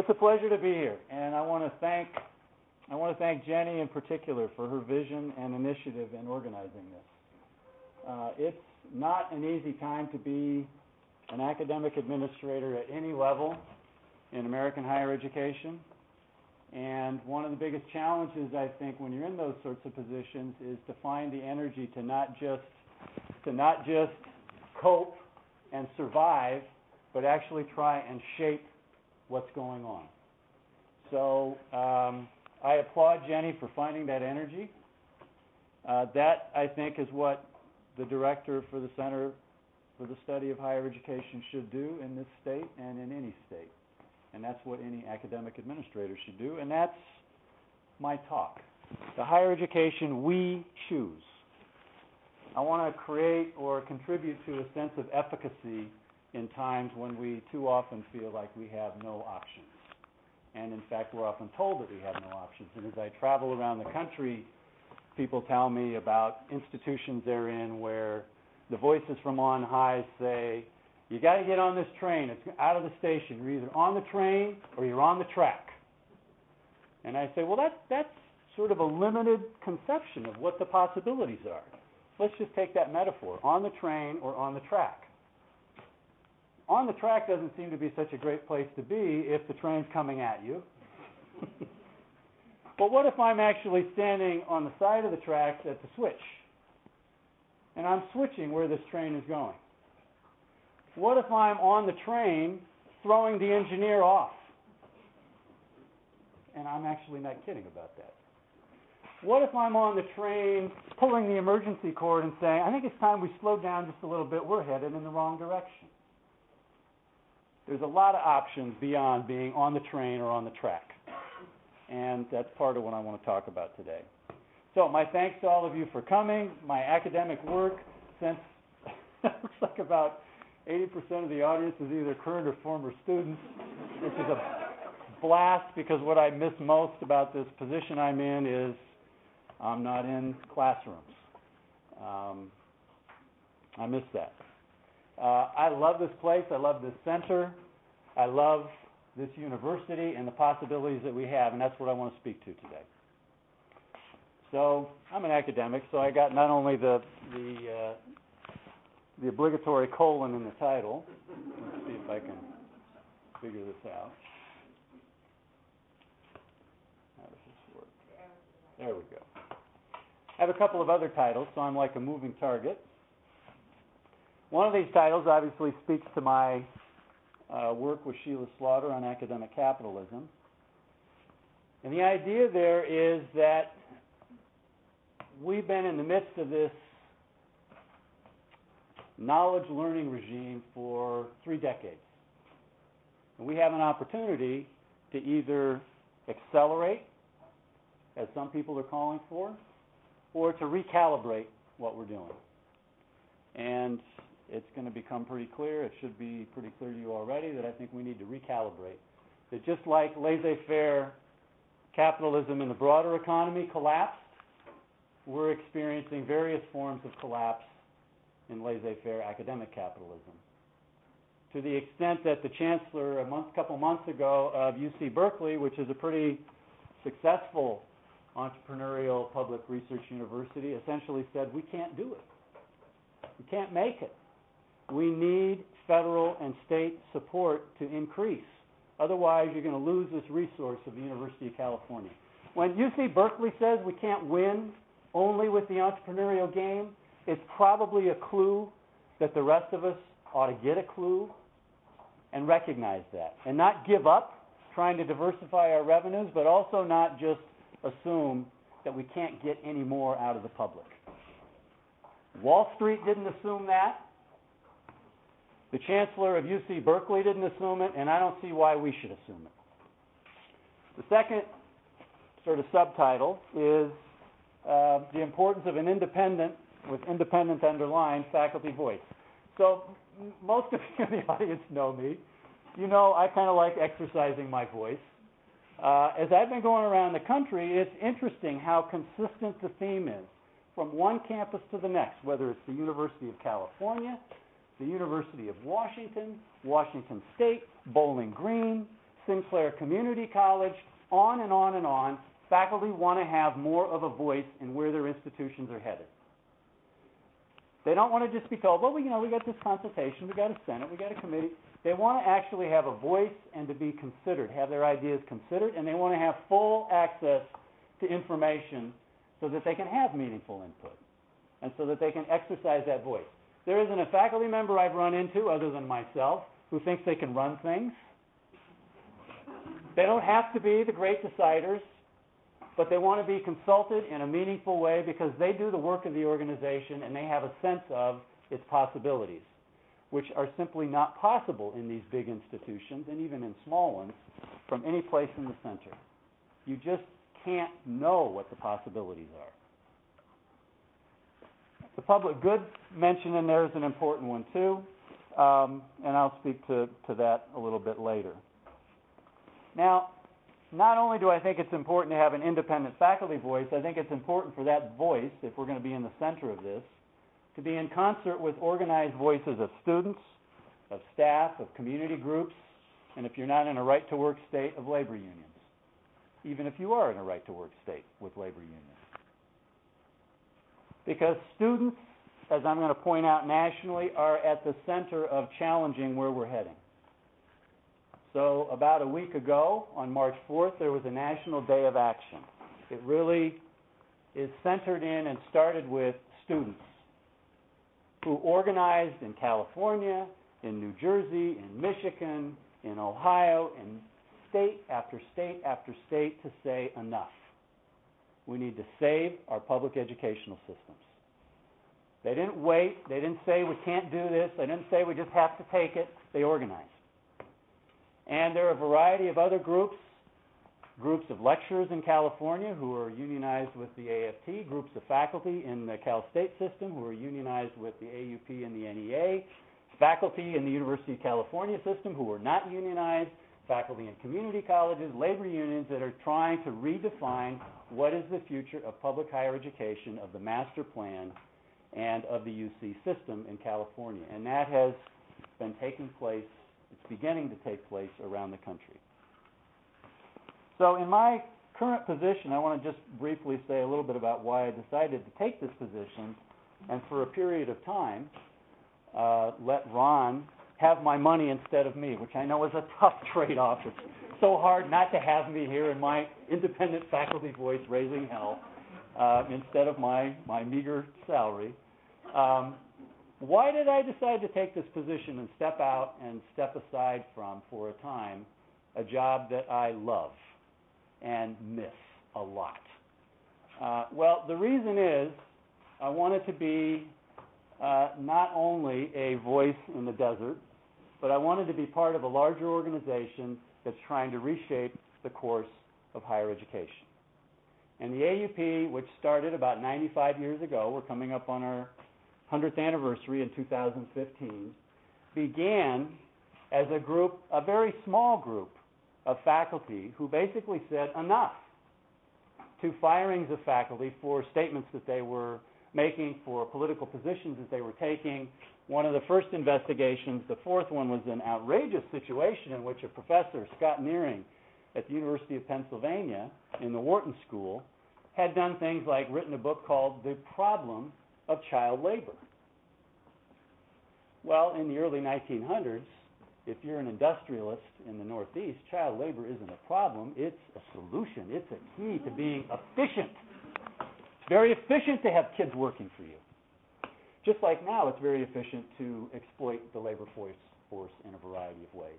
It's a pleasure to be here, and I want to thank I want to thank Jenny in particular for her vision and initiative in organizing this. Uh, it's not an easy time to be an academic administrator at any level in American higher education. And one of the biggest challenges I think when you're in those sorts of positions is to find the energy to not just to not just cope and survive, but actually try and shape what's going on. So um, I applaud Jenny for finding that energy. Uh, that I think is what the director for the Center for the Study of Higher Education should do in this state and in any state. And that's what any academic administrator should do. And that's my talk. The higher education we choose. I want to create or contribute to a sense of efficacy in times when we too often feel like we have no options. And in fact, we're often told that we have no options. And as I travel around the country, people tell me about institutions they're in where the voices from on high say, you got to get on this train. It's out of the station. You're either on the train or you're on the track. And I say, well, that, that's sort of a limited conception of what the possibilities are. Let's just take that metaphor on the train or on the track. On the track doesn't seem to be such a great place to be if the train's coming at you. but what if I'm actually standing on the side of the tracks at the switch and I'm switching where this train is going? What if I'm on the train throwing the engineer off? And I'm actually not kidding about that. What if I'm on the train pulling the emergency cord and saying, I think it's time we slow down just a little bit, we're headed in the wrong direction? There's a lot of options beyond being on the train or on the track. And that's part of what I want to talk about today. So, my thanks to all of you for coming. My academic work, since it looks like about 80% of the audience is either current or former students, which is a blast because what I miss most about this position I'm in is I'm not in classrooms. Um, I miss that. Uh, I love this place. I love this center. I love this university and the possibilities that we have, and that's what I want to speak to today. So I'm an academic, so I got not only the the uh, the obligatory colon in the title. Let's see if I can figure this out. How does this work? There we go. I have a couple of other titles, so I'm like a moving target. One of these titles obviously speaks to my uh, work with Sheila Slaughter on academic capitalism. And the idea there is that we've been in the midst of this knowledge learning regime for three decades. And we have an opportunity to either accelerate, as some people are calling for, or to recalibrate what we're doing. And it's going to become pretty clear, it should be pretty clear to you already, that I think we need to recalibrate. That just like laissez faire capitalism in the broader economy collapsed, we're experiencing various forms of collapse in laissez faire academic capitalism. To the extent that the chancellor, a month, couple months ago, of UC Berkeley, which is a pretty successful entrepreneurial public research university, essentially said, We can't do it. We can't make it. We need federal and state support to increase. Otherwise, you're going to lose this resource of the University of California. When UC Berkeley says we can't win only with the entrepreneurial game, it's probably a clue that the rest of us ought to get a clue and recognize that. And not give up trying to diversify our revenues, but also not just assume that we can't get any more out of the public. Wall Street didn't assume that. The chancellor of UC Berkeley didn't assume it, and I don't see why we should assume it. The second sort of subtitle is uh, the importance of an independent, with independent underlined, faculty voice. So most of you in the audience know me. You know I kind of like exercising my voice. Uh, as I've been going around the country, it's interesting how consistent the theme is from one campus to the next, whether it's the University of California, the University of Washington, Washington State, Bowling Green, Sinclair Community College, on and on and on, faculty want to have more of a voice in where their institutions are headed. They don't want to just be told, well, we, you know, we got this consultation, we got a Senate, we got a committee. They want to actually have a voice and to be considered, have their ideas considered, and they want to have full access to information so that they can have meaningful input and so that they can exercise that voice. There isn't a faculty member I've run into, other than myself, who thinks they can run things. They don't have to be the great deciders, but they want to be consulted in a meaningful way because they do the work of the organization and they have a sense of its possibilities, which are simply not possible in these big institutions and even in small ones from any place in the center. You just can't know what the possibilities are. The public good mention in there is an important one too, um, and I'll speak to, to that a little bit later. Now, not only do I think it's important to have an independent faculty voice, I think it's important for that voice, if we're going to be in the center of this, to be in concert with organized voices of students, of staff, of community groups, and if you're not in a right to work state, of labor unions, even if you are in a right to work state with labor unions. Because students, as I'm going to point out nationally, are at the center of challenging where we're heading. So, about a week ago, on March 4th, there was a National Day of Action. It really is centered in and started with students who organized in California, in New Jersey, in Michigan, in Ohio, in state after state after state to say enough. We need to save our public educational systems. They didn't wait. They didn't say we can't do this. They didn't say we just have to take it. They organized. And there are a variety of other groups, groups of lecturers in California who are unionized with the AFT, groups of faculty in the Cal State system who are unionized with the AAUP and the NEA, faculty in the University of California system who are not unionized, faculty in community colleges, labor unions that are trying to redefine what is the future of public higher education, of the master plan, and of the UC system in California. And that has been taking place it's beginning to take place around the country. So, in my current position, I want to just briefly say a little bit about why I decided to take this position and for a period of time uh, let Ron have my money instead of me, which I know is a tough trade off. So hard not to have me here in my independent faculty voice raising hell uh, instead of my, my meager salary. Um, why did I decide to take this position and step out and step aside from, for a time, a job that I love and miss a lot? Uh, well, the reason is I wanted to be uh, not only a voice in the desert, but I wanted to be part of a larger organization that's trying to reshape the course of higher education. And the AAUP, which started about 95 years ago, we're coming up on our 100th anniversary in 2015, began as a group, a very small group of faculty who basically said enough to firings of faculty for statements that they were making, for political positions that they were taking. One of the first investigations, the fourth one, was an outrageous situation in which a professor, Scott Nearing, at the University of Pennsylvania in the Wharton School, had done things like written a book called The Problem of child labor. Well, in the early 1900s, if you're an industrialist in the Northeast, child labor isn't a problem, it's a solution. It's a key to being efficient. It's very efficient to have kids working for you. Just like now, it's very efficient to exploit the labor force, force in a variety of ways.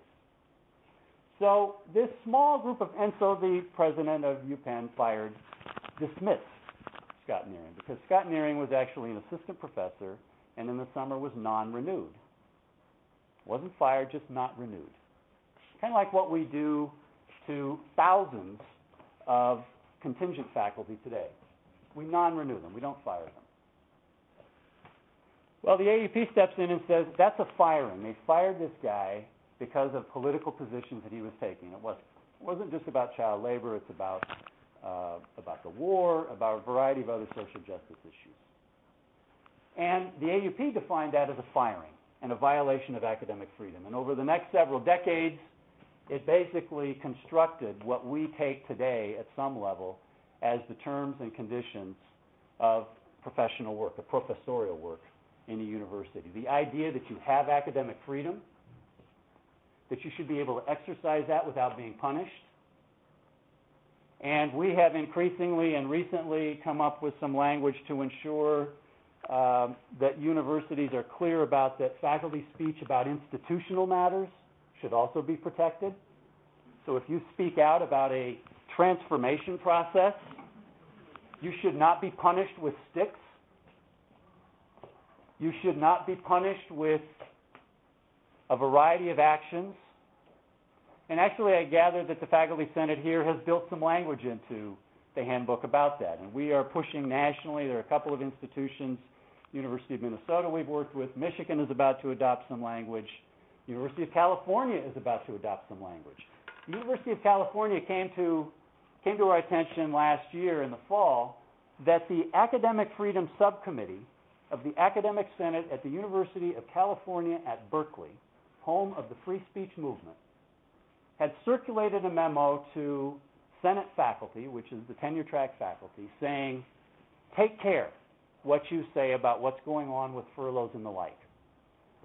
So this small group of, and so the president of UPenn fired, dismissed Scott Nearing because Scott Nearing was actually an assistant professor and in the summer was non-renewed. Wasn't fired, just not renewed. Kind of like what we do to thousands of contingent faculty today. We non-renew them. We don't fire them. Well, the AAUP steps in and says that's a firing. They fired this guy because of political positions that he was taking. It wasn't, it wasn't just about child labor. It's about uh, about the war, about a variety of other social justice issues. And the AAUP defined that as a firing and a violation of academic freedom. And over the next several decades, it basically constructed what we take today at some level as the terms and conditions of professional work, of professorial work in a university. The idea that you have academic freedom, that you should be able to exercise that without being punished. And we have increasingly and recently come up with some language to ensure um, that universities are clear about that faculty speech about institutional matters should also be protected. So if you speak out about a transformation process, you should not be punished with sticks. You should not be punished with a variety of actions. And actually, I gather that the Faculty Senate here has built some language into the handbook about that. And we are pushing nationally. There are a couple of institutions, University of Minnesota we've worked with. Michigan is about to adopt some language. University of California is about to adopt some language. The University of California came to came to our attention last year in the fall that the Academic Freedom Subcommittee of the Academic Senate at the University of California at Berkeley, home of the free speech movement, had circulated a memo to Senate faculty, which is the tenure track faculty, saying, take care what you say about what's going on with furloughs and the like.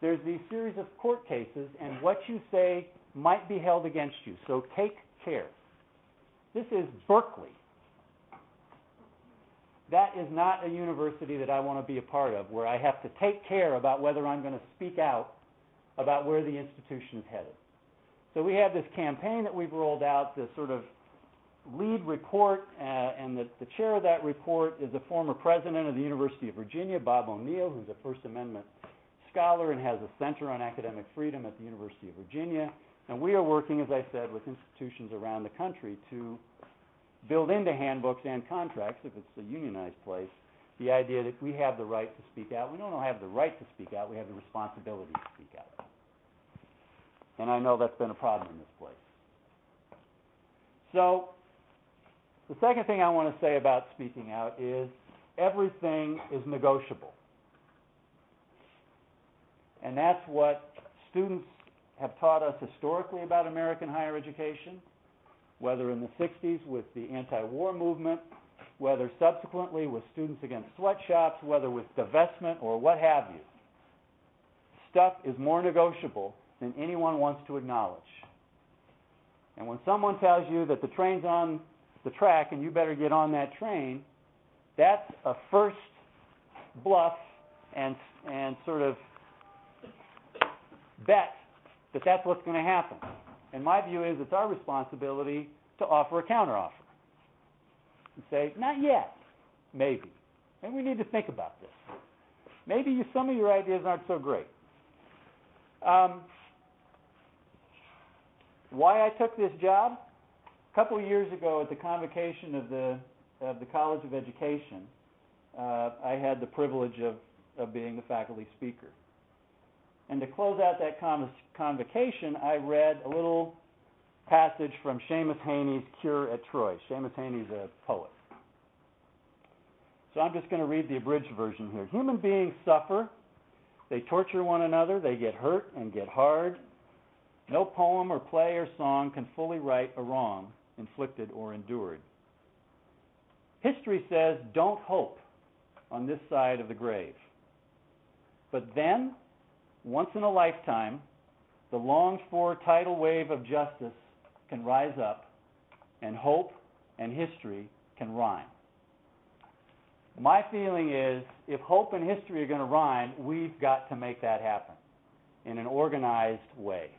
There's these series of court cases, and what you say might be held against you, so take care. This is Berkeley. That is not a university that I want to be a part of, where I have to take care about whether I'm going to speak out about where the institution is headed. So we have this campaign that we've rolled out, this sort of lead report, uh, and the, the, chair of that report is a former president of the University of Virginia, Bob O'Neil, who's a First Amendment scholar and has a center on academic freedom at the University of Virginia. And we are working, as I said, with institutions around the country to build into handbooks and contracts, if it's a unionized place, the idea that we have the right to speak out. We don't have the right to speak out, we have the responsibility to speak out. And I know that's been a problem in this place. So, the second thing I want to say about speaking out is everything is negotiable. And that's what students have taught us historically about American higher education, whether in the 60s with the anti-war movement, whether subsequently with Students Against Sweatshops, whether with divestment or what have you. Stuff is more negotiable than anyone wants to acknowledge. And when someone tells you that the train's on the track and you better get on that train, that's a first bluff and, and sort of bet that that's what's going to happen. And my view is it's our responsibility to offer a counteroffer. And say, not yet, maybe. And we need to think about this. Maybe you, some of your ideas aren't so great. Um, why I took this job? A couple of years ago at the convocation of the, of the College of Education, uh, I had the privilege of, of being the faculty speaker. And to close out that convocation, I read a little passage from Seamus Heaney's Cure at Troy. Seamus Heaney's a poet. So I'm just going to read the abridged version here. Human beings suffer. They torture one another. They get hurt and get hard. No poem or play or song can fully right a wrong inflicted or endured. History says, don't hope on this side of the grave. But then once in a lifetime, the longed for tidal wave of justice can rise up, and hope and history can rhyme. My feeling is if hope and history are going to rhyme, we've got to make that happen in an organized way.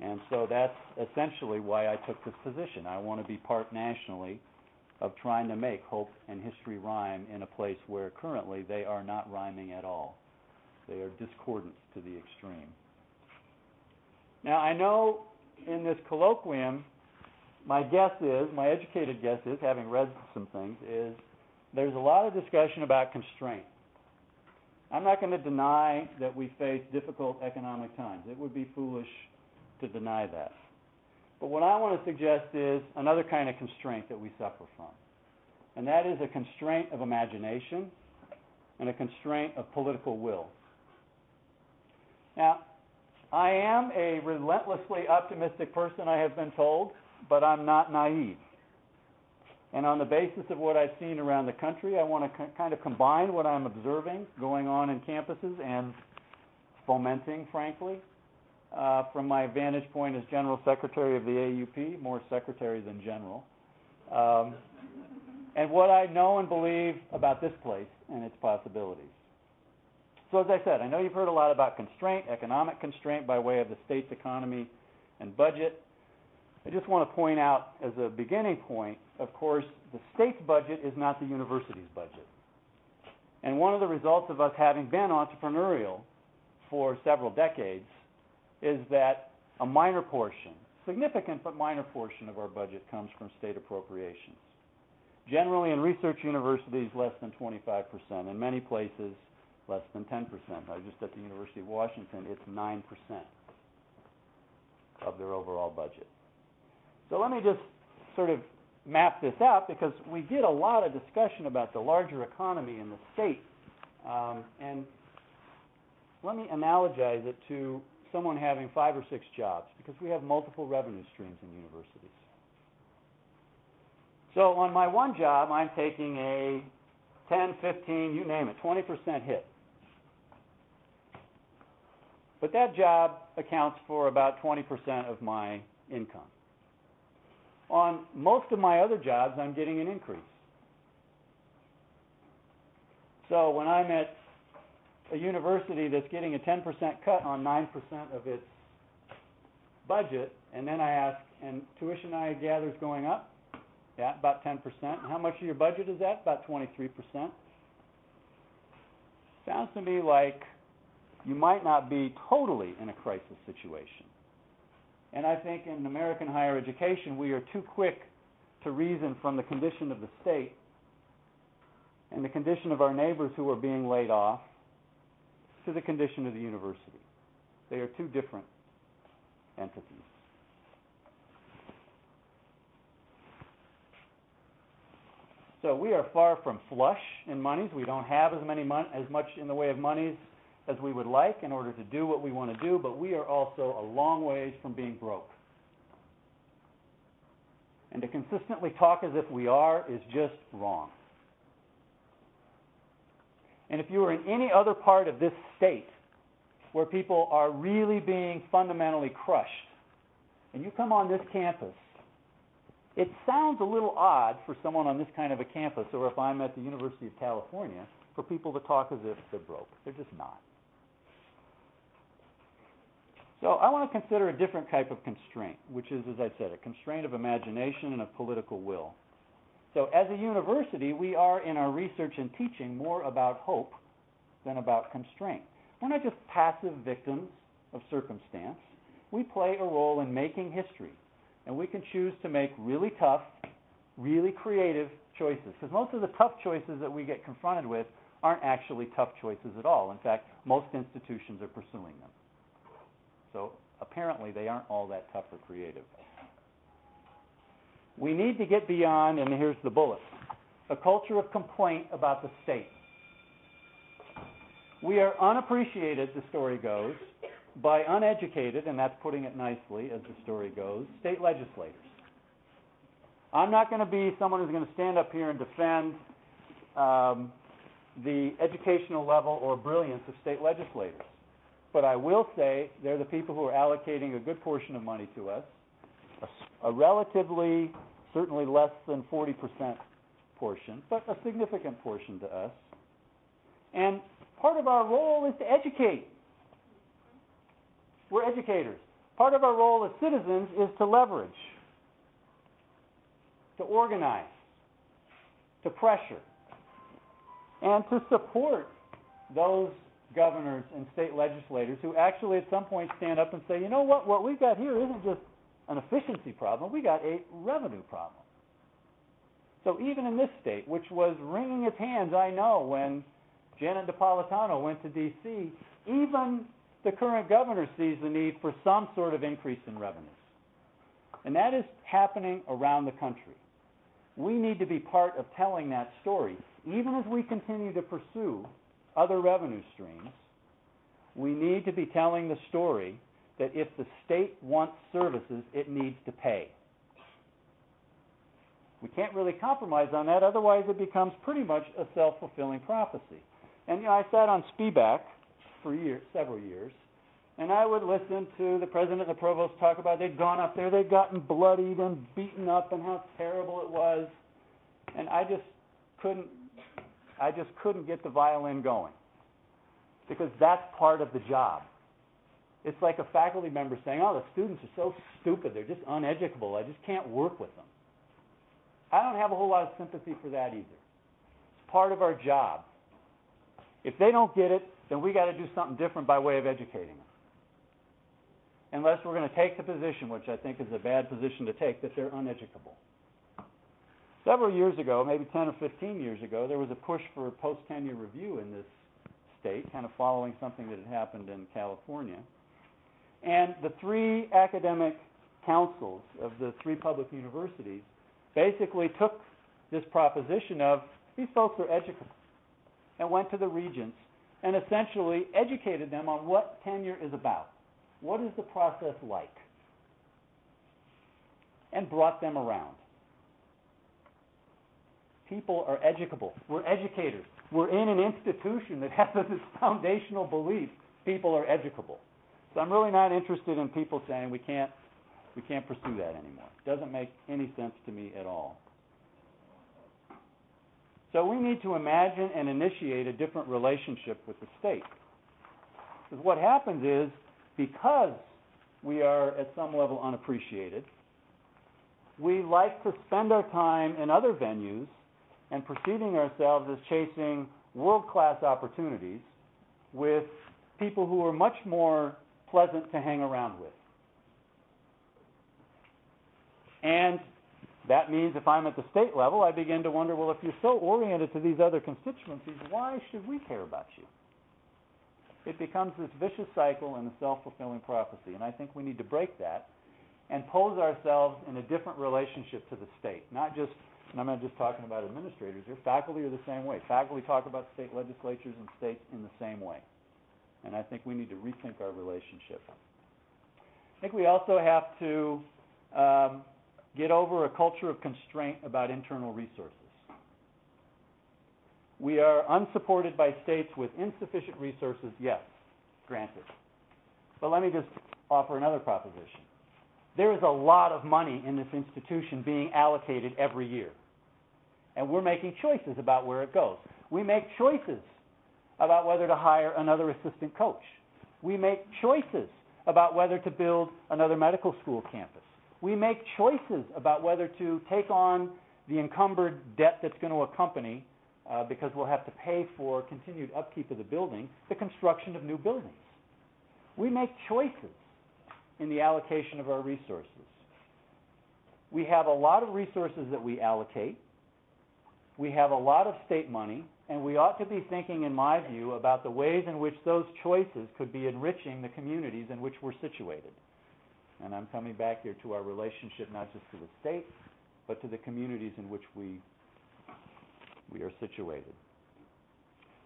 And so that's essentially why I took this position. I want to be part nationally of trying to make hope and history rhyme in a place where currently they are not rhyming at all. They are discordant to the extreme. Now, I know in this colloquium, my guess is, my educated guess is, having read some things, is there's a lot of discussion about constraint. I'm not going to deny that we face difficult economic times. It would be foolish to deny that. But what I want to suggest is another kind of constraint that we suffer from. And that is a constraint of imagination and a constraint of political will. Now, I am a relentlessly optimistic person, I have been told, but I'm not naive. And on the basis of what I've seen around the country, I want to kind of combine what I'm observing going on in campuses and fomenting, frankly, uh, from my vantage point as General Secretary of the AAUP, more secretary than general, um, and what I know and believe about this place and its possibilities. So, as I said, I know you've heard a lot about constraint, economic constraint by way of the state's economy and budget. I just want to point out as a beginning point, of course, the state's budget is not the university's budget. And one of the results of us having been entrepreneurial for several decades is that a minor portion, significant but minor portion of our budget comes from state appropriations. Generally in research universities, less than 25%. In many places, less than 10%. I was just at the University of Washington, it's 9% of their overall budget. So let me just sort of map this out because we get a lot of discussion about the larger economy in the state. Um, and let me analogize it to someone having five or six jobs because we have multiple revenue streams in universities. So on my one job, I'm taking a 10, 15, you name it, 20% hit. But that job accounts for about 20% of my income. On most of my other jobs, I'm getting an increase. So when I'm at a university that's getting a 10% cut on 9% of its budget, and then I ask, and tuition I gather is going up? Yeah, about 10%. How much of your budget is that? About 23%. Sounds to me like you might not be totally in a crisis situation. And I think in American higher education, we are too quick to reason from the condition of the state and the condition of our neighbors who are being laid off to the condition of the university. They are two different entities. So we are far from flush in monies. We don't have as many mon- as much in the way of monies as we would like in order to do what we want to do, but we are also a long ways from being broke. And to consistently talk as if we are is just wrong. And if you are in any other part of this state where people are really being fundamentally crushed, and you come on this campus, it sounds a little odd for someone on this kind of a campus, or if I'm at the University of California, for people to talk as if they're broke. They're just not. So I want to consider a different type of constraint, which is, as I said, a constraint of imagination and of political will. So as a university, we are in our research and teaching more about hope than about constraint. We're not just passive victims of circumstance. We play a role in making history, and we can choose to make really tough, really creative choices. Because most of the tough choices that we get confronted with aren't actually tough choices at all. In fact, most institutions are pursuing them. So apparently they aren't all that tough or creative. We need to get beyond, and here's the bullet, a culture of complaint about the state. We are unappreciated, the story goes, by uneducated, and that's putting it nicely as the story goes, state legislators. I'm not going to be someone who's going to stand up here and defend um, the educational level or brilliance of state legislators. But I will say they're the people who are allocating a good portion of money to us, a, a relatively, certainly less than 40% portion, but a significant portion to us. And part of our role is to educate. We're educators. Part of our role as citizens is to leverage, to organize, to pressure, and to support those governors and state legislators who actually at some point stand up and say, you know what, what we've got here isn't just an efficiency problem, we got a revenue problem. So even in this state, which was wringing its hands, I know, when Janet Napolitano went to D.C., even the current governor sees the need for some sort of increase in revenues. And that is happening around the country. We need to be part of telling that story, even as we continue to pursue other revenue streams. We need to be telling the story that if the state wants services, it needs to pay. We can't really compromise on that, otherwise it becomes pretty much a self-fulfilling prophecy. And you know, I sat on SPBAC for several years, and I would listen to the president and the provost talk about they'd gone up there, they'd gotten bloodied and beaten up, and how terrible it was, and I just couldn't, I just couldn't get the violin going, because that's part of the job. It's like a faculty member saying, "Oh, the students are so stupid; they're just uneducable. I just can't work with them." I don't have a whole lot of sympathy for that either. It's part of our job. If they don't get it, then we got to do something different by way of educating them. Unless we're going to take the position, which I think is a bad position to take, that they're uneducable. Several years ago, maybe 10 or 15 years ago, there was a push for a post-tenure review in this state, kind of following something that had happened in California. And the three academic councils of the three public universities basically took this proposition of these folks are educable and went to the regents and essentially educated them on what tenure is about. What is the process like? And brought them around. People are educable. We're educators. We're in an institution that has this foundational belief people are educable. So I'm really not interested in people saying we can't we can't pursue that anymore. It doesn't make any sense to me at all. So we need to imagine and initiate a different relationship with the state. Because what happens is, because we are at some level unappreciated, we like to spend our time in other venues and perceiving ourselves as chasing world class opportunities with people who are much more pleasant to hang around with. And that means if I'm at the state level, I begin to wonder well, if you're so oriented to these other constituencies, why should we care about you? It becomes this vicious cycle and a self fulfilling prophecy. And I think we need to break that and pose ourselves in a different relationship to the state. Not just, and I'm not just talking about administrators here, faculty are the same way. Faculty talk about state legislatures and states in the same way. And I think we need to rethink our relationship. I think we also have to um, get over a culture of constraint about internal resources. We are unsupported by states with insufficient resources, yes, granted. But let me just offer another proposition. There is a lot of money in this institution being allocated every year. And we're making choices about where it goes. We make choices about whether to hire another assistant coach. We make choices about whether to build another medical school campus we make choices about whether to take on the encumbered debt that's going to accompany, uh, because we'll have to pay for continued upkeep of the building, the construction of new buildings. We make choices in the allocation of our resources. We have a lot of resources that we allocate. We have a lot of state money, and we ought to be thinking, in my view, about the ways in which those choices could be enriching the communities in which we're situated. And I'm coming back here to our relationship not just to the state, but to the communities in which we, we are situated.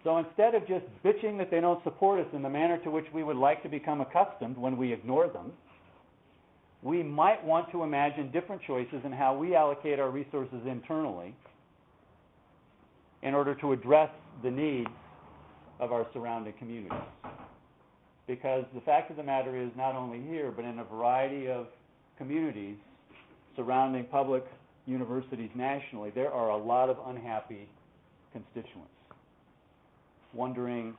So instead of just bitching that they don't support us in the manner to which we would like to become accustomed when we ignore them, we might want to imagine different choices in how we allocate our resources internally in order to address the needs of our surrounding communities because the fact of the matter is, not only here, but in a variety of communities surrounding public universities nationally, there are a lot of unhappy constituents wondering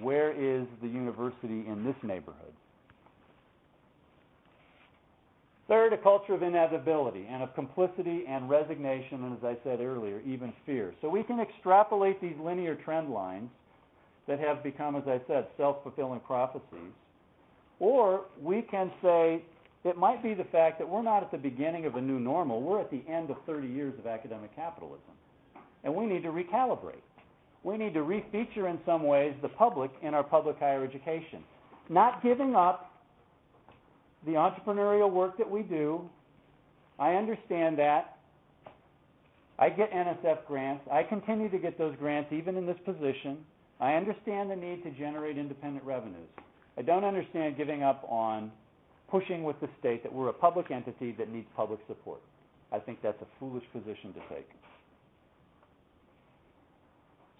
where is the university in this neighborhood? Third, a culture of inevitability and of complicity and resignation, and as I said earlier, even fear. So we can extrapolate these linear trend lines that have become, as I said, self fulfilling prophecies. Or we can say it might be the fact that we're not at the beginning of a new normal, we're at the end of 30 years of academic capitalism. And we need to recalibrate. We need to refeature in some ways the public in our public higher education. Not giving up the entrepreneurial work that we do. I understand that. I get NSF grants. I continue to get those grants even in this position. I understand the need to generate independent revenues. I don't understand giving up on pushing with the state that we're a public entity that needs public support. I think that's a foolish position to take.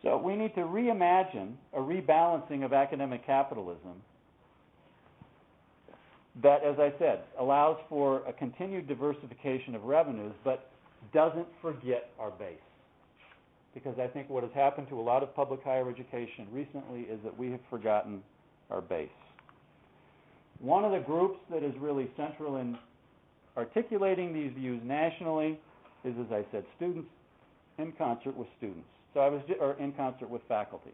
So we need to reimagine a rebalancing of academic capitalism that, as I said, allows for a continued diversification of revenues, but doesn't forget our base. Because I think what has happened to a lot of public higher education recently is that we have forgotten our base. One of the groups that is really central in articulating these views nationally is, as I said, students in concert with students. So I was, or in concert with faculty.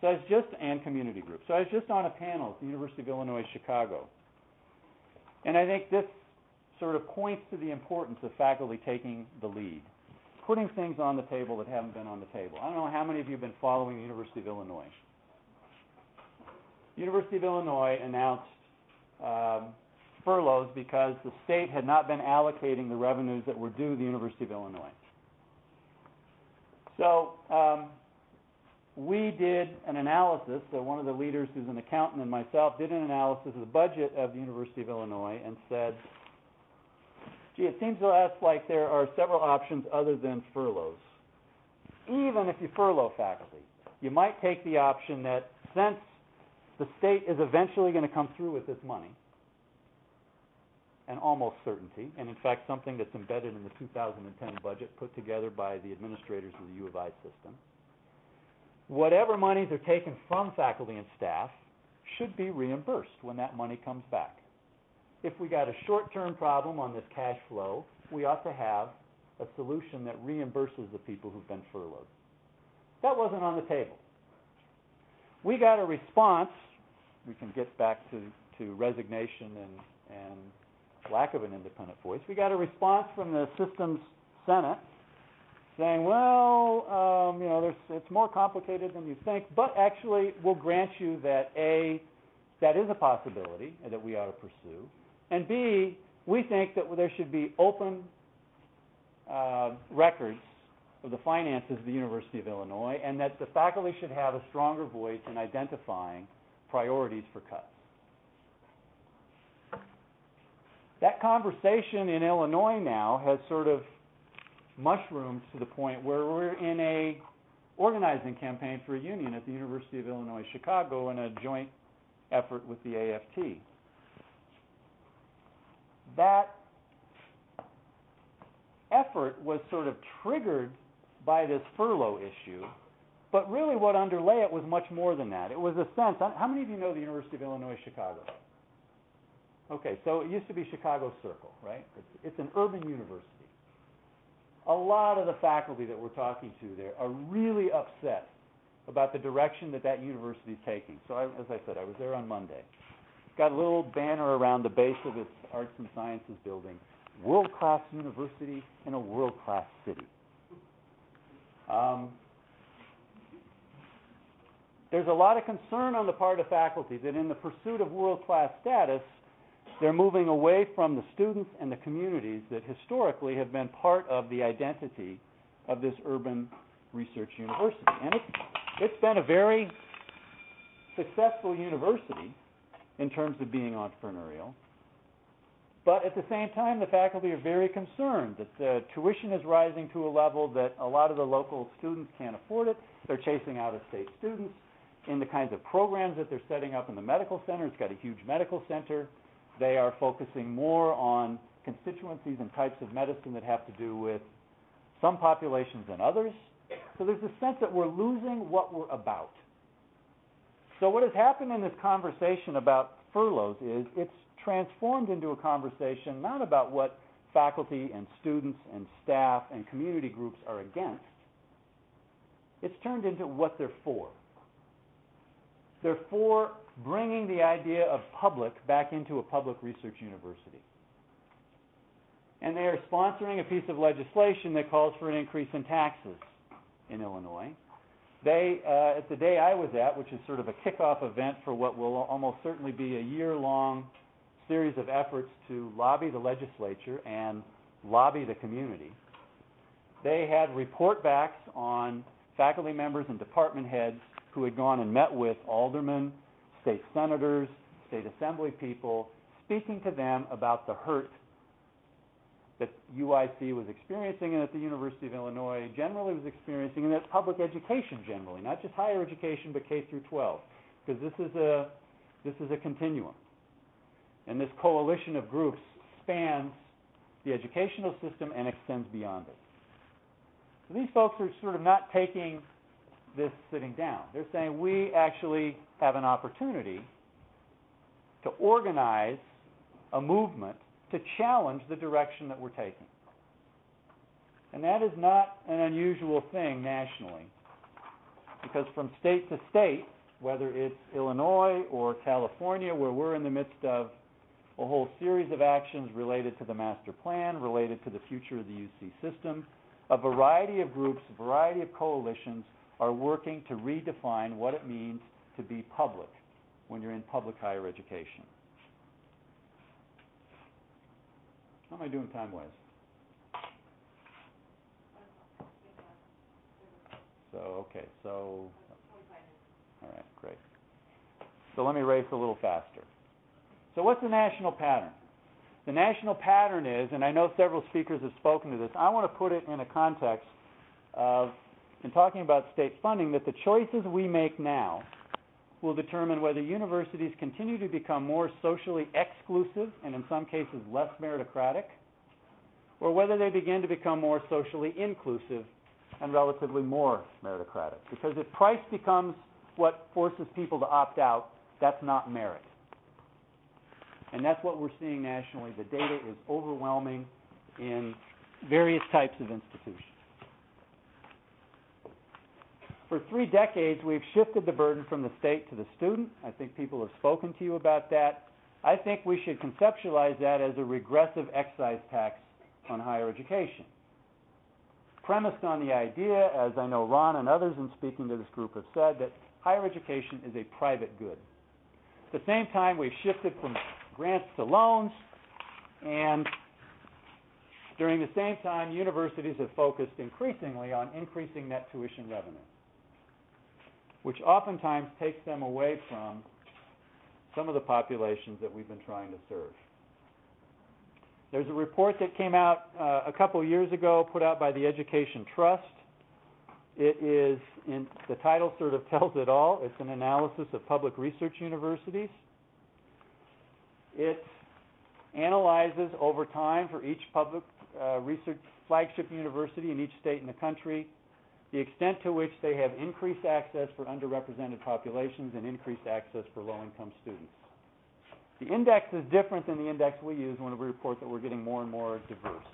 So I was just, and community groups. So I was just on a panel at the University of Illinois Chicago. And I think this sort of points to the importance of faculty taking the lead, putting things on the table that haven't been on the table. I don't know how many of you have been following the University of Illinois. University of Illinois announced um, furloughs because the state had not been allocating the revenues that were due the University of Illinois. So um, we did an analysis. So one of the leaders, who's an accountant, and myself did an analysis of the budget of the University of Illinois and said, "Gee, it seems to us like there are several options other than furloughs. Even if you furlough faculty, you might take the option that since the state is eventually going to come through with this money, an almost certainty, and in fact something that's embedded in the 2010 budget put together by the administrators of the U of I system. Whatever monies are taken from faculty and staff should be reimbursed when that money comes back. If we got a short-term problem on this cash flow, we ought to have a solution that reimburses the people who've been furloughed. That wasn't on the table. We got a response, we can get back to, to resignation and, and lack of an independent voice. We got a response from the systems senate saying, well, um, you know, there's, it's more complicated than you think, but actually we'll grant you that A, that is a possibility that we ought to pursue, and B, we think that there should be open uh, records of the finances of the University of Illinois, and that the faculty should have a stronger voice in identifying priorities for cuts. That conversation in Illinois now has sort of mushroomed to the point where we're in a organizing campaign for a union at the University of Illinois Chicago in a joint effort with the AFT. That effort was sort of triggered by this furlough issue, but really what underlay it was much more than that. It was a sense. How many of you know the University of Illinois Chicago? Okay, so it used to be Chicago Circle, right? It's, it's an urban university. A lot of the faculty that we're talking to there are really upset about the direction that that university is taking. So, I, as I said, I was there on Monday. It's got a little banner around the base of its arts and sciences building world class university in a world class city. Um, there's a lot of concern on the part of faculty that in the pursuit of world class status, they're moving away from the students and the communities that historically have been part of the identity of this urban research university. And it's, it's been a very successful university in terms of being entrepreneurial. But at the same time, the faculty are very concerned that the tuition is rising to a level that a lot of the local students can't afford it. They're chasing out of state students in the kinds of programs that they're setting up in the medical center. It's got a huge medical center. They are focusing more on constituencies and types of medicine that have to do with some populations than others. So there's a sense that we're losing what we're about. So what has happened in this conversation about furloughs is it's transformed into a conversation not about what faculty and students and staff and community groups are against. It's turned into what they're for. They're for bringing the idea of public back into a public research university. And they are sponsoring a piece of legislation that calls for an increase in taxes in Illinois. They, uh, at the day I was at, which is sort of a kickoff event for what will almost certainly be a year long series of efforts to lobby the legislature and lobby the community, they had report backs on faculty members and department heads who had gone and met with aldermen, state senators, state assembly people, speaking to them about the hurt that UIC was experiencing and that the University of Illinois generally was experiencing and that public education generally, not just higher education but K through 12, because this is a this is a continuum. And this coalition of groups spans the educational system and extends beyond it. So these folks are sort of not taking this sitting down. They're saying we actually have an opportunity to organize a movement to challenge the direction that we're taking. And that is not an unusual thing nationally, because from state to state, whether it's Illinois or California, where we're in the midst of a whole series of actions related to the master plan, related to the future of the UC system, a variety of groups, a variety of coalitions are working to redefine what it means to be public when you're in public higher education. How am I doing time-wise? So, okay, so, all right, great. So let me race a little faster. So what's the national pattern? The national pattern is, and I know several speakers have spoken to this, I want to put it in a context of, in talking about state funding, that the choices we make now will determine whether universities continue to become more socially exclusive and in some cases less meritocratic, or whether they begin to become more socially inclusive and relatively more meritocratic. Because if price becomes what forces people to opt out, that's not merit. And that's what we're seeing nationally. The data is overwhelming in various types of institutions. For three decades, we've shifted the burden from the state to the student. I think people have spoken to you about that. I think we should conceptualize that as a regressive excise tax on higher education. Premised on the idea, as I know Ron and others in speaking to this group have said, that higher education is a private good. At the same time, we've shifted from grants to loans, and during the same time, universities have focused increasingly on increasing net tuition revenue, which oftentimes takes them away from some of the populations that we've been trying to serve. There's a report that came out uh, a couple years ago, put out by the Education Trust. It is, in, the title sort of tells it all. It's an analysis of public research universities. It analyzes over time for each public uh, research flagship university in each state in the country the extent to which they have increased access for underrepresented populations and increased access for low-income students. The index is different than the index we use when we report that we're getting more and more diverse.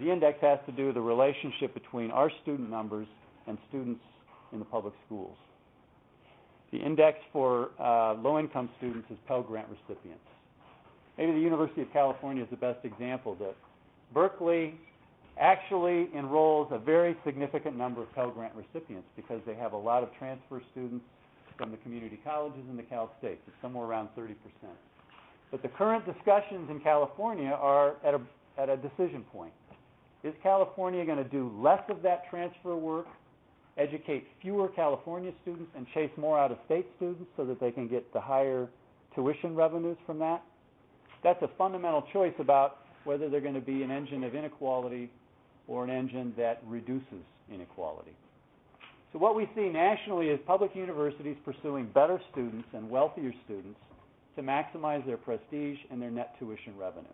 The index has to do with the relationship between our student numbers and students in the public schools. The index for uh, low-income students is Pell Grant recipients. Maybe the University of California is the best example that Berkeley actually enrolls a very significant number of Pell Grant recipients because they have a lot of transfer students from the community colleges and the Cal States. It's somewhere around 30%. But the current discussions in California are at a, at a decision point. Is California going to do less of that transfer work, educate fewer California students, and chase more out of state students so that they can get the higher tuition revenues from that? That's a fundamental choice about whether they're going to be an engine of inequality or an engine that reduces inequality. So what we see nationally is public universities pursuing better students and wealthier students to maximize their prestige and their net tuition revenue.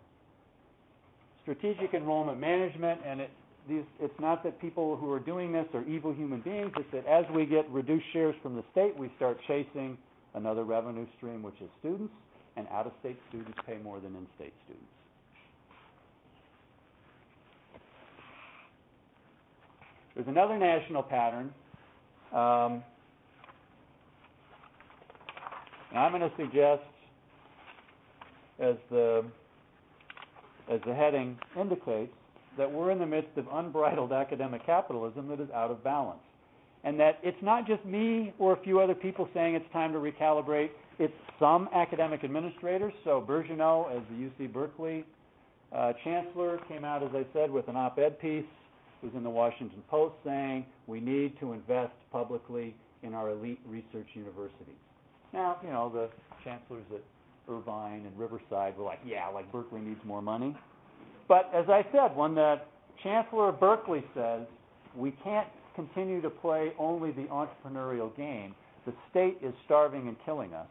Strategic enrollment management, and it, these, it's not that people who are doing this are evil human beings, it's that as we get reduced shares from the state, we start chasing another revenue stream, which is students, and out-of-state students pay more than in-state students. There's another national pattern. Um, and I'm going to suggest, as the, as the heading indicates, that we're in the midst of unbridled academic capitalism that is out of balance. And that it's not just me or a few other people saying it's time to recalibrate. It's some academic administrators. So Birgeneau, as the UC Berkeley uh, chancellor, came out, as I said, with an op-ed piece was in the Washington Post saying we need to invest publicly in our elite research universities. Now, you know, the chancellors at Irvine and Riverside were like, yeah, like Berkeley needs more money. But as I said, when the chancellor of Berkeley says we can't continue to play only the entrepreneurial game, the state is starving and killing us,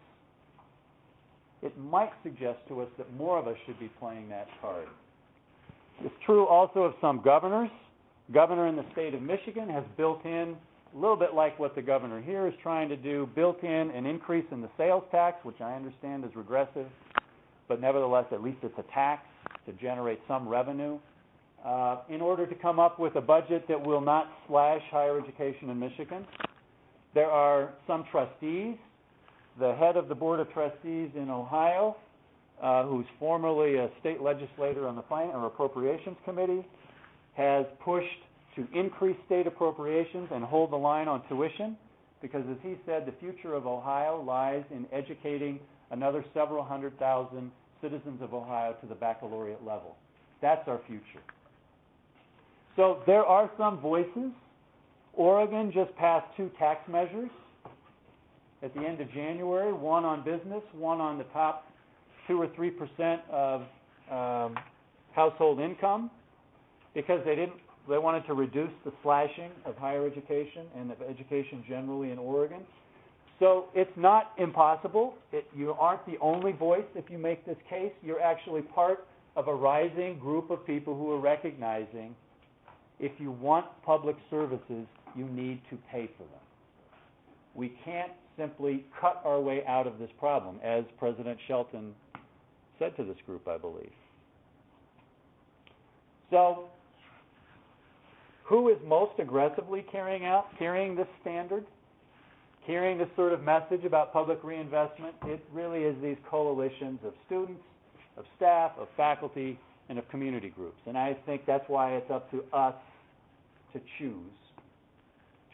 it might suggest to us that more of us should be playing that card. It's true also of some governors. Governor in the state of Michigan has built in a little bit like what the governor here is trying to do, built in an increase in the sales tax, which I understand is regressive, but nevertheless, at least it's a tax to generate some revenue, uh, in order to come up with a budget that will not slash higher education in Michigan. There are some trustees. The head of the Board of Trustees in Ohio, uh, who's formerly a state legislator on the Finance or Appropriations Committee, has pushed to increase state appropriations and hold the line on tuition, because as he said, the future of Ohio lies in educating another several hundred thousand citizens of Ohio to the baccalaureate level. That's our future. So there are some voices. Oregon just passed two tax measures at the end of January, one on business, one on the top two or three percent of um, household income, because they didn't they wanted to reduce the slashing of higher education and of education generally in Oregon. So it's not impossible. It, you aren't the only voice if you make this case. You're actually part of a rising group of people who are recognizing if you want public services, you need to pay for them. We can't simply cut our way out of this problem, as President Shelton said to this group, I believe. So who is most aggressively carrying out carrying this standard, carrying this sort of message about public reinvestment? It really is these coalitions of students, of staff, of faculty, and of community groups. And I think that's why it's up to us to choose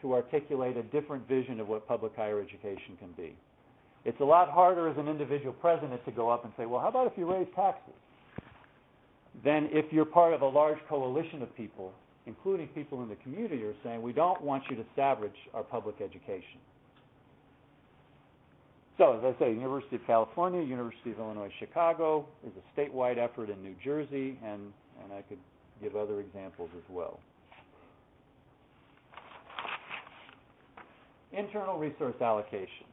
to articulate a different vision of what public higher education can be. It's a lot harder as an individual president to go up and say, well, how about if you raise taxes? Than if you're part of a large coalition of people including people in the community, are saying, we don't want you to savage our public education. So, as I say, University of California, University of Illinois Chicago is a statewide effort in New Jersey, and, and I could give other examples as well. Internal resource allocation.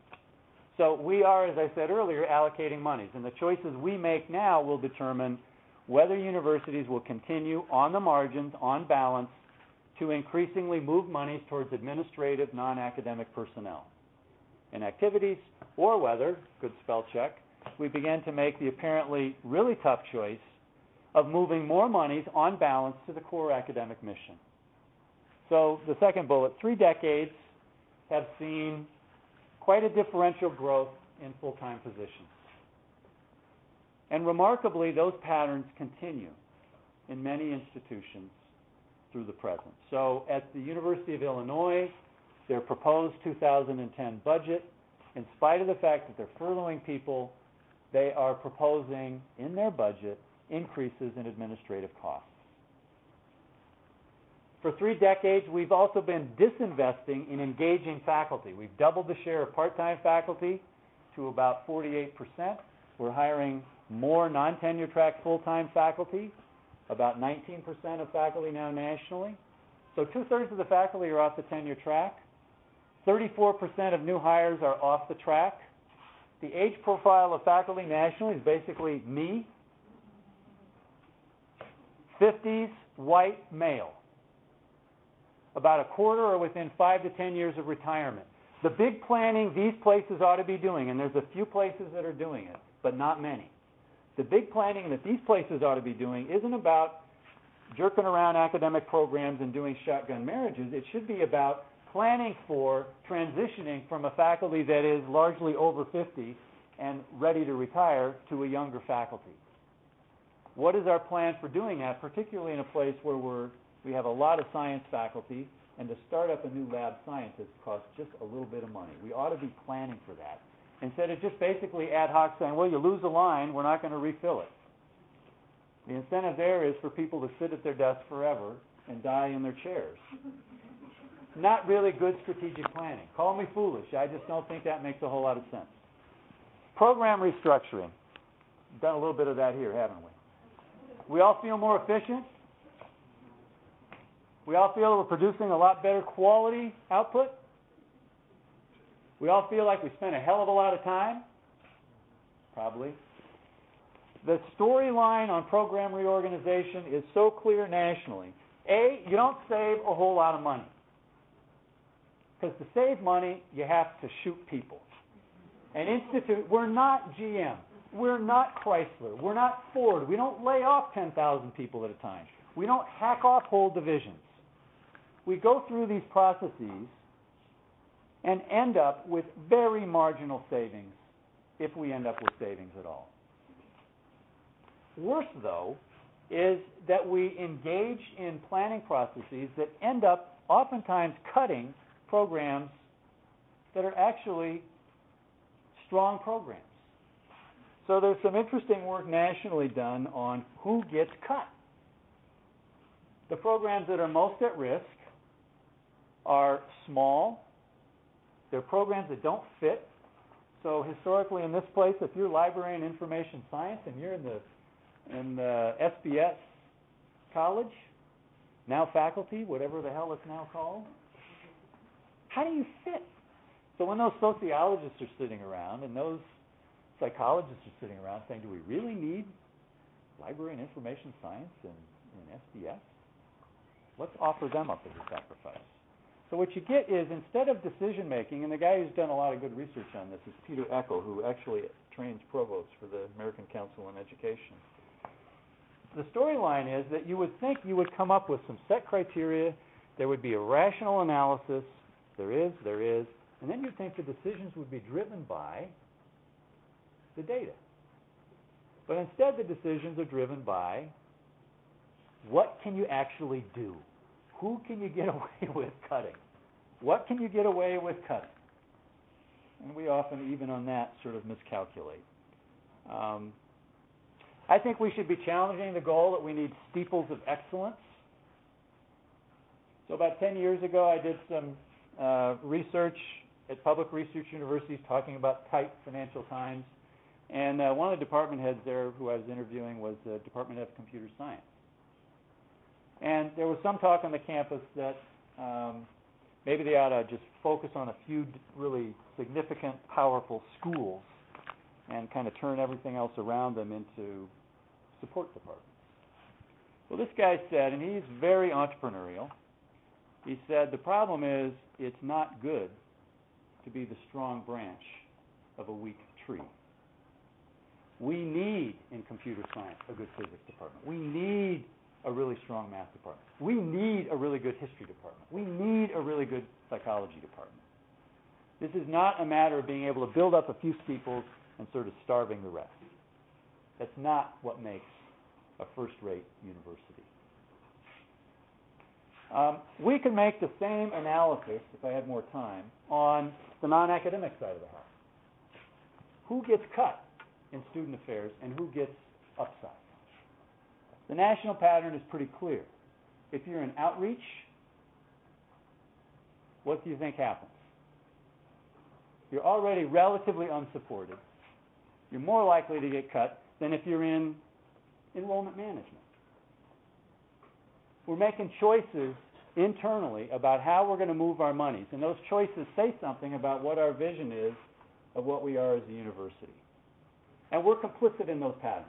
So we are, as I said earlier, allocating monies, and the choices we make now will determine whether universities will continue on the margins, on balance, to increasingly move monies towards administrative, non-academic personnel and activities, or whether, good spell check, we begin to make the apparently really tough choice of moving more monies on balance to the core academic mission. So the second bullet, three decades have seen quite a differential growth in full-time positions. And remarkably, those patterns continue in many institutions through the present. So at the University of Illinois, their proposed 2010 budget, in spite of the fact that they're furloughing people, they are proposing in their budget increases in administrative costs. For three decades, we've also been disinvesting in engaging faculty. We've doubled the share of part-time faculty to about 48%. We're hiring more non-tenure track full-time faculty, about 19% of faculty now nationally. So two-thirds of the faculty are off the tenure track. 34% of new hires are off the track. The age profile of faculty nationally is basically me, 50s, white, male. About a quarter are within five to 10 years of retirement. The big planning these places ought to be doing, and there's a few places that are doing it, but not many the big planning that these places ought to be doing isn't about jerking around academic programs and doing shotgun marriages. It should be about planning for transitioning from a faculty that is largely over 50 and ready to retire to a younger faculty. What is our plan for doing that, particularly in a place where we're, we have a lot of science faculty, and to start up a new lab scientist costs just a little bit of money. We ought to be planning for that instead of just basically ad hoc saying, well, you lose a line, we're not going to refill it. The incentive there is for people to sit at their desks forever and die in their chairs. Not really good strategic planning. Call me foolish. I just don't think that makes a whole lot of sense. Program restructuring. done a little bit of that here, haven't we? We all feel more efficient. We all feel we're producing a lot better quality output. We all feel like we spent a hell of a lot of time. Probably. The storyline on program reorganization is so clear nationally. A, you don't save a whole lot of money. Because to save money, you have to shoot people. And institute, we're not GM. We're not Chrysler. We're not Ford. We don't lay off 10,000 people at a time. We don't hack off whole divisions. We go through these processes and end up with very marginal savings if we end up with savings at all. Worse, though, is that we engage in planning processes that end up oftentimes cutting programs that are actually strong programs. So there's some interesting work nationally done on who gets cut. The programs that are most at risk are small. They're programs that don't fit. So historically in this place, if you're library and information science and you're in the in the SBS college, now faculty, whatever the hell it's now called, how do you fit? So when those sociologists are sitting around and those psychologists are sitting around saying, do we really need library and information science in, in SBS? Let's offer them up as a sacrifice. So what you get is instead of decision making, and the guy who's done a lot of good research on this is Peter Eckel, who actually trains provosts for the American Council on Education. The storyline is that you would think you would come up with some set criteria, there would be a rational analysis, there is, there is, and then you'd think the decisions would be driven by the data. But instead, the decisions are driven by what can you actually do? Who can you get away with cutting? What can you get away with cutting? And we often, even on that, sort of miscalculate. Um, I think we should be challenging the goal that we need steeples of excellence. So about 10 years ago, I did some uh, research at public research universities talking about tight financial times. And uh, one of the department heads there who I was interviewing was the Department of Computer Science. And there was some talk on the campus that um, maybe they ought to just focus on a few really significant, powerful schools and kind of turn everything else around them into support departments. Well, this guy said, and he's very entrepreneurial, he said, the problem is it's not good to be the strong branch of a weak tree. We need in computer science a good physics department. We need a really strong math department. We need a really good history department. We need a really good psychology department. This is not a matter of being able to build up a few steeples and sort of starving the rest. That's not what makes a first rate university. Um, we can make the same analysis, if I had more time, on the non academic side of the house. Who gets cut in student affairs and who gets upside? The national pattern is pretty clear. If you're in outreach, what do you think happens? You're already relatively unsupported. You're more likely to get cut than if you're in enrollment management. We're making choices internally about how we're going to move our monies, and those choices say something about what our vision is of what we are as a university. And we're complicit in those patterns.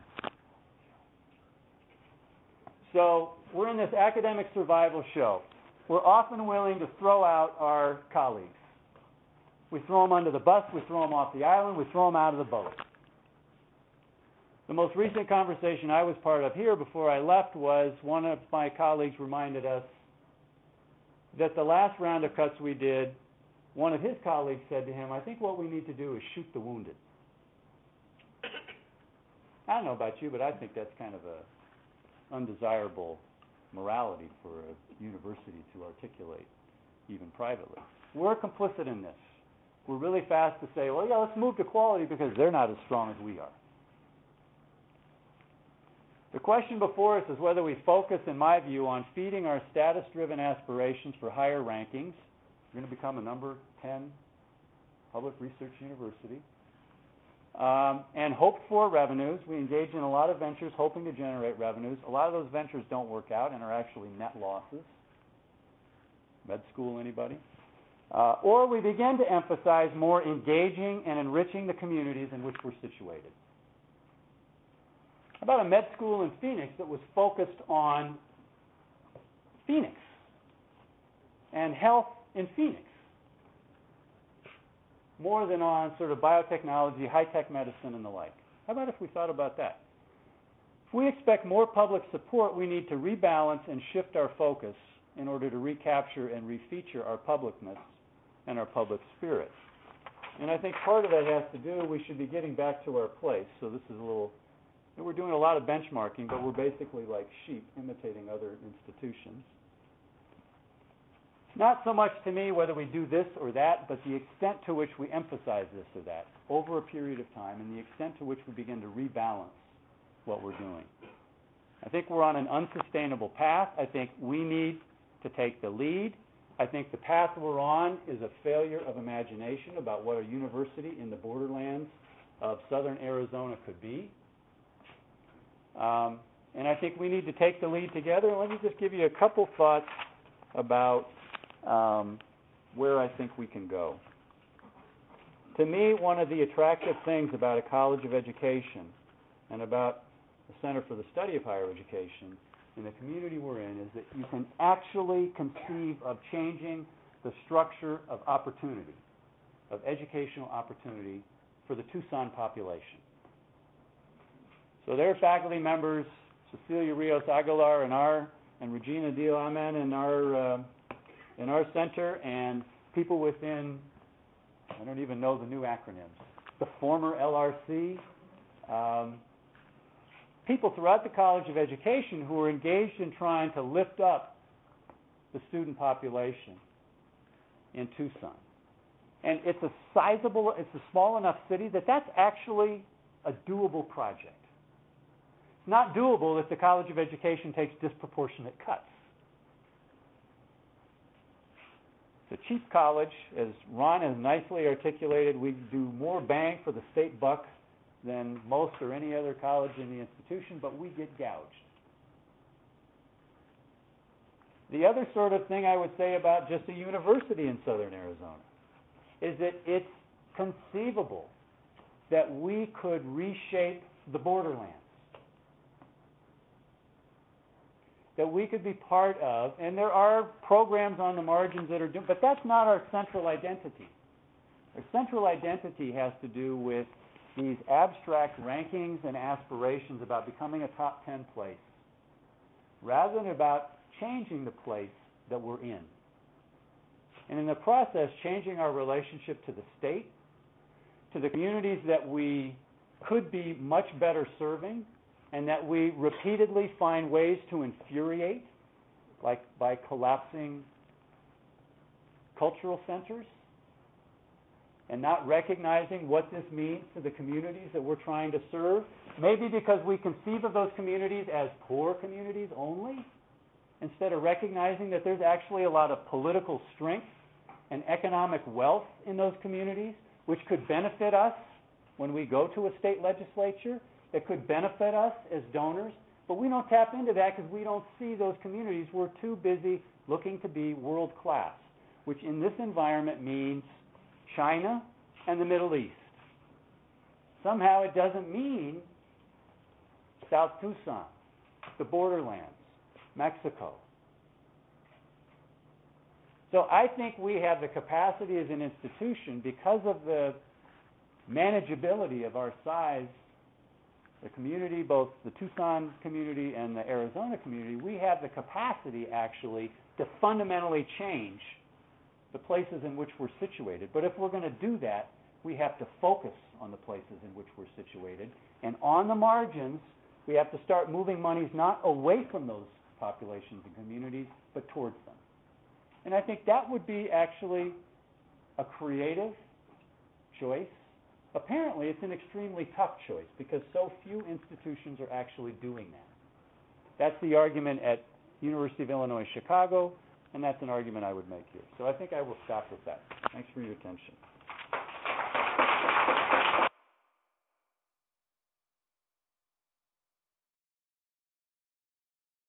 So we're in this academic survival show. We're often willing to throw out our colleagues. We throw them under the bus, we throw them off the island, we throw them out of the boat. The most recent conversation I was part of here before I left was one of my colleagues reminded us that the last round of cuts we did, one of his colleagues said to him, I think what we need to do is shoot the wounded. I don't know about you, but I think that's kind of a undesirable morality for a university to articulate, even privately. We're complicit in this. We're really fast to say, well, yeah, let's move to quality because they're not as strong as we are. The question before us is whether we focus, in my view, on feeding our status driven aspirations for higher rankings. We're going to become a number 10 public research university. Um, and hoped for revenues. We engage in a lot of ventures hoping to generate revenues. A lot of those ventures don't work out and are actually net losses. Med school, anybody? Uh, or we begin to emphasize more engaging and enriching the communities in which we're situated. About a med school in Phoenix that was focused on Phoenix and health in Phoenix? More than on sort of biotechnology, high-tech medicine, and the like. How about if we thought about that? If we expect more public support, we need to rebalance and shift our focus in order to recapture and refeature our publicness and our public spirit. And I think part of that has to do, we should be getting back to our place. So this is a little, we're doing a lot of benchmarking, but we're basically like sheep imitating other institutions not so much to me whether we do this or that, but the extent to which we emphasize this or that over a period of time and the extent to which we begin to rebalance what we're doing. I think we're on an unsustainable path. I think we need to take the lead. I think the path we're on is a failure of imagination about what a university in the borderlands of southern Arizona could be. Um, and I think we need to take the lead together. Let me just give you a couple thoughts about um, where I think we can go. To me, one of the attractive things about a college of education and about the Center for the Study of Higher Education in the community we're in is that you can actually conceive of changing the structure of opportunity, of educational opportunity for the Tucson population. So there are faculty members, Cecilia Rios Aguilar and our, and Regina Deil-Amen and our uh, in our center and people within, I don't even know the new acronyms, the former LRC, um, people throughout the College of Education who are engaged in trying to lift up the student population in Tucson. And it's a sizable, it's a small enough city that that's actually a doable project. It's not doable if the College of Education takes disproportionate cuts. It's a cheap college. As Ron has nicely articulated, we do more bang for the state buck than most or any other college in the institution, but we get gouged. The other sort of thing I would say about just a university in southern Arizona is that it's conceivable that we could reshape the borderlands. That we could be part of, and there are programs on the margins that are doing, but that's not our central identity. Our central identity has to do with these abstract rankings and aspirations about becoming a top 10 place, rather than about changing the place that we're in. And in the process, changing our relationship to the state, to the communities that we could be much better serving, and that we repeatedly find ways to infuriate, like by collapsing cultural centers and not recognizing what this means to the communities that we're trying to serve. Maybe because we conceive of those communities as poor communities only, instead of recognizing that there's actually a lot of political strength and economic wealth in those communities, which could benefit us when we go to a state legislature that could benefit us as donors, but we don't tap into that because we don't see those communities. We're too busy looking to be world class, which in this environment means China and the Middle East. Somehow it doesn't mean South Tucson, the borderlands, Mexico. So I think we have the capacity as an institution, because of the manageability of our size the community, both the Tucson community and the Arizona community, we have the capacity actually to fundamentally change the places in which we're situated. But if we're going to do that, we have to focus on the places in which we're situated. And on the margins, we have to start moving monies not away from those populations and communities, but towards them. And I think that would be actually a creative choice Apparently, it's an extremely tough choice because so few institutions are actually doing that. That's the argument at University of Illinois Chicago, and that's an argument I would make here. So I think I will stop with that. Thanks for your attention.